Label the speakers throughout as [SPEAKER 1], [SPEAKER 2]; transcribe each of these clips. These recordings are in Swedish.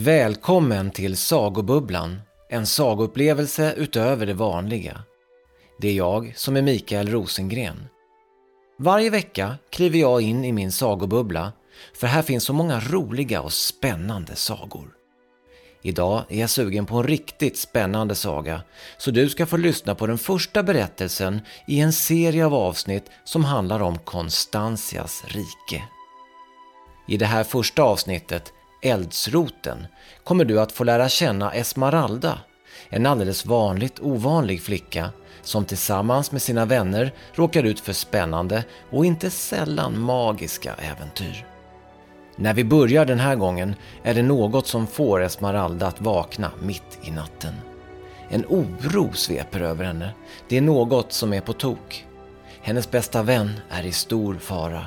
[SPEAKER 1] Välkommen till Sagobubblan, en sagoupplevelse utöver det vanliga. Det är jag som är Mikael Rosengren. Varje vecka kliver jag in i min sagobubbla, för här finns så många roliga och spännande sagor. Idag är jag sugen på en riktigt spännande saga, så du ska få lyssna på den första berättelsen i en serie av avsnitt som handlar om Konstantias rike. I det här första avsnittet Eldsroten kommer du att få lära känna Esmeralda, en alldeles vanligt ovanlig flicka som tillsammans med sina vänner råkar ut för spännande och inte sällan magiska äventyr. När vi börjar den här gången är det något som får Esmeralda att vakna mitt i natten. En oro sveper över henne. Det är något som är på tok. Hennes bästa vän är i stor fara.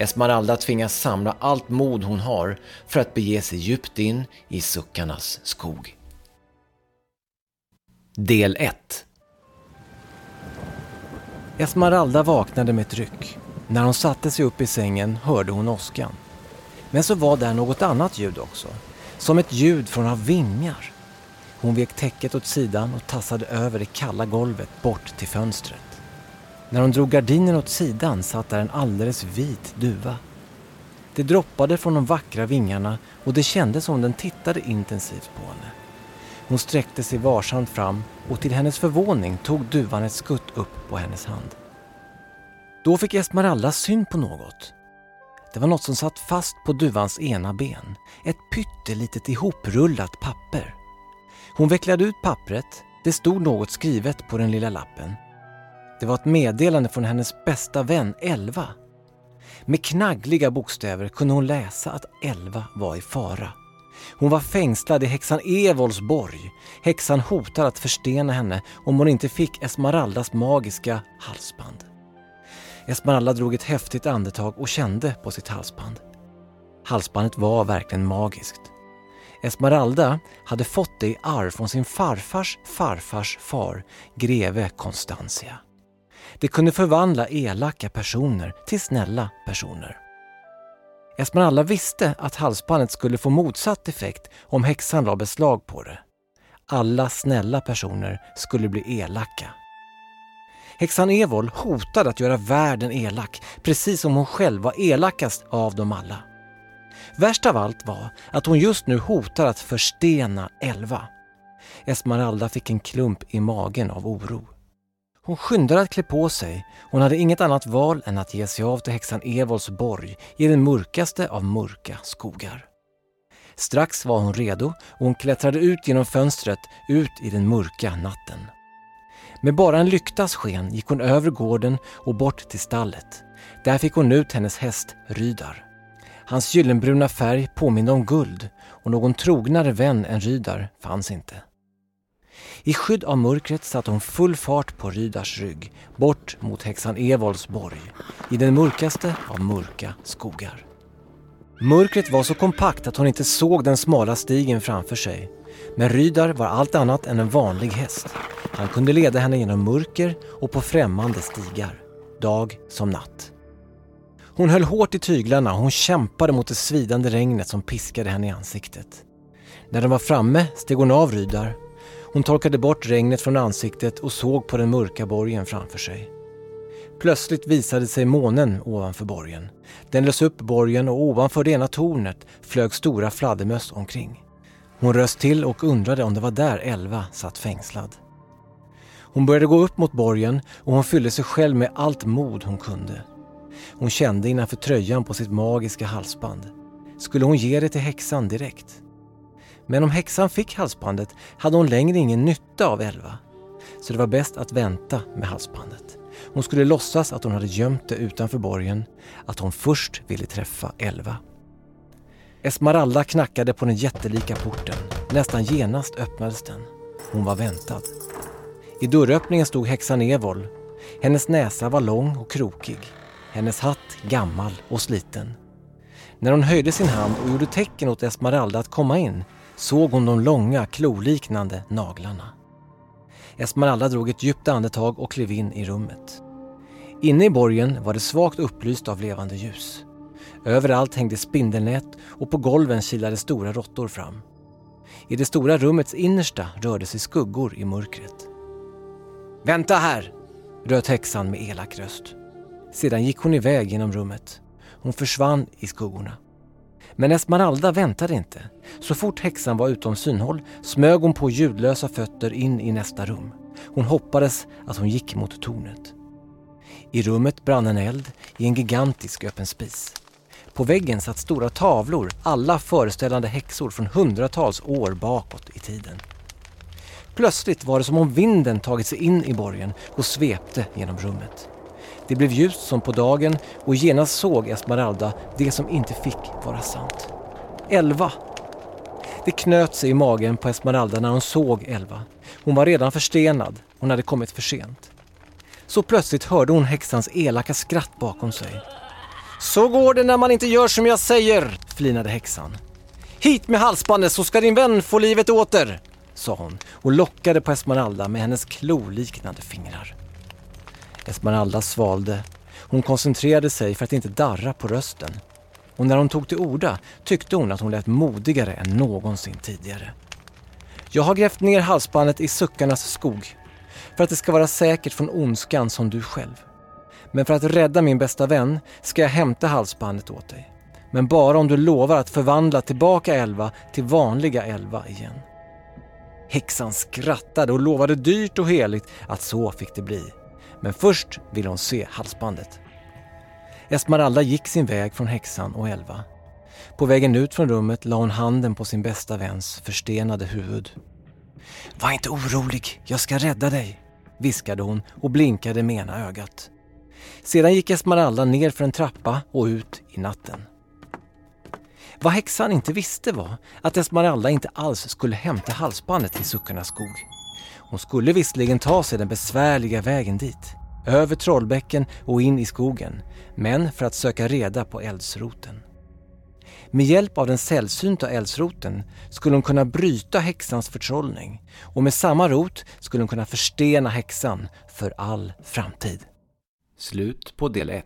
[SPEAKER 1] Esmeralda tvingas samla allt mod hon har för att bege sig djupt in i suckarnas skog. Del 1 Esmeralda vaknade med ett ryck. När hon satte sig upp i sängen hörde hon åskan. Men så var där något annat ljud också. Som ett ljud från av vingar. Hon vek täcket åt sidan och tassade över det kalla golvet bort till fönstret. När hon drog gardinen åt sidan satt där en alldeles vit duva. Det droppade från de vackra vingarna och det kändes som den tittade intensivt på henne. Hon sträckte sig varsamt fram och till hennes förvåning tog duvan ett skutt upp på hennes hand. Då fick Esmeralda syn på något. Det var något som satt fast på duvans ena ben. Ett pyttelitet ihoprullat papper. Hon vecklade ut pappret. Det stod något skrivet på den lilla lappen. Det var ett meddelande från hennes bästa vän Elva. Med knaggliga bokstäver kunde hon läsa att Elva var i fara. Hon var fängslad i häxan Evols borg. Häxan hotar att förstena henne om hon inte fick Esmeraldas magiska halsband. Esmeralda drog ett häftigt andetag och kände på sitt halsband. Halsbandet var verkligen magiskt. Esmeralda hade fått det i arv från sin farfars farfars far, greve Constantia. Det kunde förvandla elaka personer till snälla personer. Esmeralda visste att halsbandet skulle få motsatt effekt om häxan la beslag på det. Alla snälla personer skulle bli elaka. Häxan Evol hotade att göra världen elak, precis som hon själv var elakast av dem alla. Värst av allt var att hon just nu hotar att förstena Elva. Esmeralda fick en klump i magen av oro. Hon skyndade att klä på sig. Hon hade inget annat val än att ge sig av till häxan Evols borg i den mörkaste av mörka skogar. Strax var hon redo och hon klättrade ut genom fönstret ut i den mörka natten. Med bara en lyktas sken gick hon över gården och bort till stallet. Där fick hon ut hennes häst Rydar. Hans gyllenbruna färg påminde om guld och någon trognare vän än Rydar fanns inte. I skydd av mörkret satte hon full fart på Rydars rygg, bort mot häxan Evolds borg, i den mörkaste av mörka skogar. Mörkret var så kompakt att hon inte såg den smala stigen framför sig. Men Rydar var allt annat än en vanlig häst. Han kunde leda henne genom mörker och på främmande stigar, dag som natt. Hon höll hårt i tyglarna och hon kämpade mot det svidande regnet som piskade henne i ansiktet. När de var framme steg hon av Rydar hon torkade bort regnet från ansiktet och såg på den mörka borgen framför sig. Plötsligt visade sig månen ovanför borgen. Den lös upp borgen och ovanför det ena tornet flög stora fladdermöss omkring. Hon röst till och undrade om det var där Elva satt fängslad. Hon började gå upp mot borgen och hon fyllde sig själv med allt mod hon kunde. Hon kände innanför tröjan på sitt magiska halsband. Skulle hon ge det till häxan direkt? Men om häxan fick halsbandet hade hon längre ingen nytta av Elva. Så det var bäst att vänta med halsbandet. Hon skulle låtsas att hon hade gömt det utanför borgen, att hon först ville träffa Elva. Esmeralda knackade på den jättelika porten. Nästan genast öppnades den. Hon var väntad. I dörröppningen stod häxan Evol. Hennes näsa var lång och krokig. Hennes hatt gammal och sliten. När hon höjde sin hand och gjorde tecken åt Esmeralda att komma in såg hon de långa kloliknande naglarna. Esmeralda drog ett djupt andetag och klev in i rummet. Inne i borgen var det svagt upplyst av levande ljus. Överallt hängde spindelnät och på golven kilade stora råttor fram. I det stora rummets innersta rörde sig skuggor i mörkret. Vänta här! röt häxan med elak röst. Sedan gick hon iväg genom rummet. Hon försvann i skuggorna. Men Esmeralda väntade inte. Så fort häxan var utom synhåll smög hon på ljudlösa fötter in i nästa rum. Hon hoppades att hon gick mot tornet. I rummet brann en eld i en gigantisk öppen spis. På väggen satt stora tavlor, alla föreställande häxor från hundratals år bakåt i tiden. Plötsligt var det som om vinden tagit sig in i borgen och svepte genom rummet. Det blev ljust som på dagen och genast såg Esmeralda det som inte fick vara sant. Elva! Det knöt sig i magen på Esmeralda när hon såg Elva. Hon var redan förstenad, hon hade kommit för sent. Så plötsligt hörde hon häxans elaka skratt bakom sig. Så går det när man inte gör som jag säger, flinade häxan. Hit med halsbandet så ska din vän få livet åter, sa hon och lockade på Esmeralda med hennes kloliknande fingrar. Esmeralda svalde. Hon koncentrerade sig för att inte darra på rösten. Och när hon tog till orda tyckte hon att hon lät modigare än någonsin tidigare. Jag har grävt ner halsbandet i suckarnas skog för att det ska vara säkert från ondskan som du själv. Men för att rädda min bästa vän ska jag hämta halsbandet åt dig. Men bara om du lovar att förvandla tillbaka Elva till vanliga Elva igen. Häxan skrattade och lovade dyrt och heligt att så fick det bli. Men först ville hon se halsbandet. Esmeralda gick sin väg från häxan och Elva. På vägen ut från rummet la hon handen på sin bästa väns förstenade huvud. Var inte orolig, jag ska rädda dig, viskade hon och blinkade med ena ögat. Sedan gick Esmeralda ner för en trappa och ut i natten. Vad häxan inte visste var att Esmeralda inte alls skulle hämta halsbandet i suckarnas skog. Hon skulle visserligen ta sig den besvärliga vägen dit, över Trollbäcken och in i skogen, men för att söka reda på eldsroten. Med hjälp av den sällsynta eldsroten skulle hon kunna bryta häxans förtrollning och med samma rot skulle hon kunna förstena häxan för all framtid.
[SPEAKER 2] Slut på del 1.